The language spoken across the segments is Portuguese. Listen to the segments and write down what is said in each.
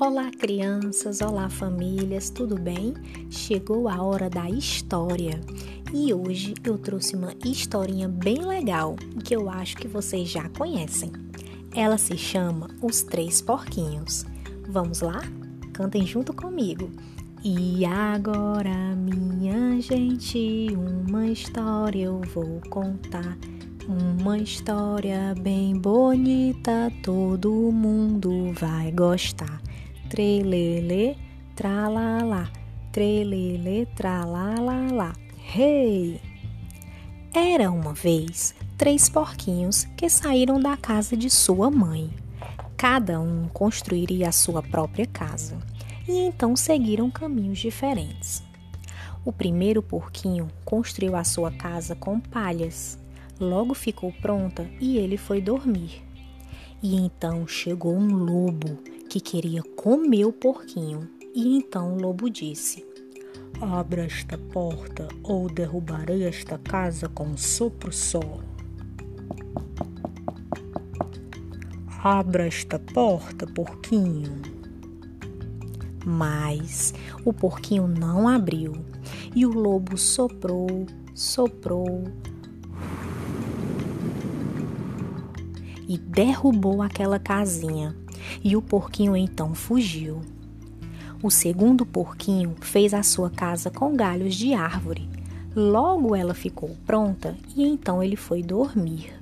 Olá, crianças! Olá, famílias! Tudo bem? Chegou a hora da história e hoje eu trouxe uma historinha bem legal que eu acho que vocês já conhecem. Ela se chama Os Três Porquinhos. Vamos lá? Cantem junto comigo. E agora, minha gente, uma história eu vou contar. Uma história bem bonita, todo mundo vai gostar trelele, tralalá, trelele, tralalá. Hey! Era uma vez três porquinhos que saíram da casa de sua mãe. Cada um construiria a sua própria casa e então seguiram caminhos diferentes. O primeiro porquinho construiu a sua casa com palhas. Logo ficou pronta e ele foi dormir. E então chegou um lobo que queria comer o porquinho. E então o lobo disse: Abra esta porta ou derrubarei esta casa com um sopro só. Abra esta porta, porquinho. Mas o porquinho não abriu e o lobo soprou, soprou e derrubou aquela casinha e o porquinho então fugiu. O segundo porquinho fez a sua casa com galhos de árvore. Logo ela ficou pronta e então ele foi dormir.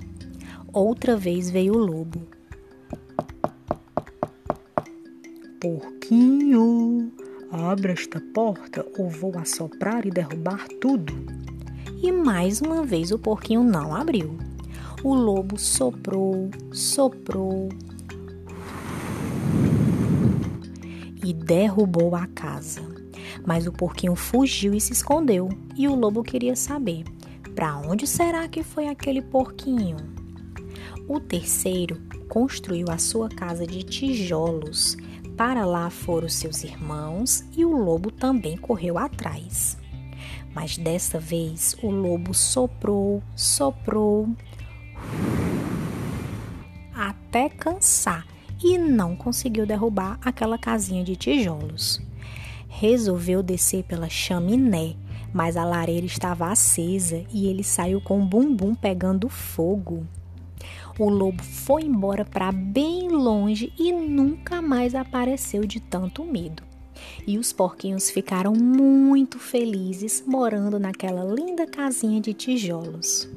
Outra vez veio o lobo. Porquinho, abra esta porta ou vou assoprar e derrubar tudo. E mais uma vez o porquinho não abriu. O lobo soprou, soprou, e derrubou a casa. Mas o porquinho fugiu e se escondeu, e o lobo queria saber: para onde será que foi aquele porquinho? O terceiro construiu a sua casa de tijolos. Para lá foram seus irmãos e o lobo também correu atrás. Mas dessa vez o lobo soprou, soprou, até cansar e não conseguiu derrubar aquela casinha de tijolos. Resolveu descer pela chaminé, mas a lareira estava acesa e ele saiu com o bumbum pegando fogo. O lobo foi embora para bem longe e nunca mais apareceu de tanto medo. E os porquinhos ficaram muito felizes morando naquela linda casinha de tijolos.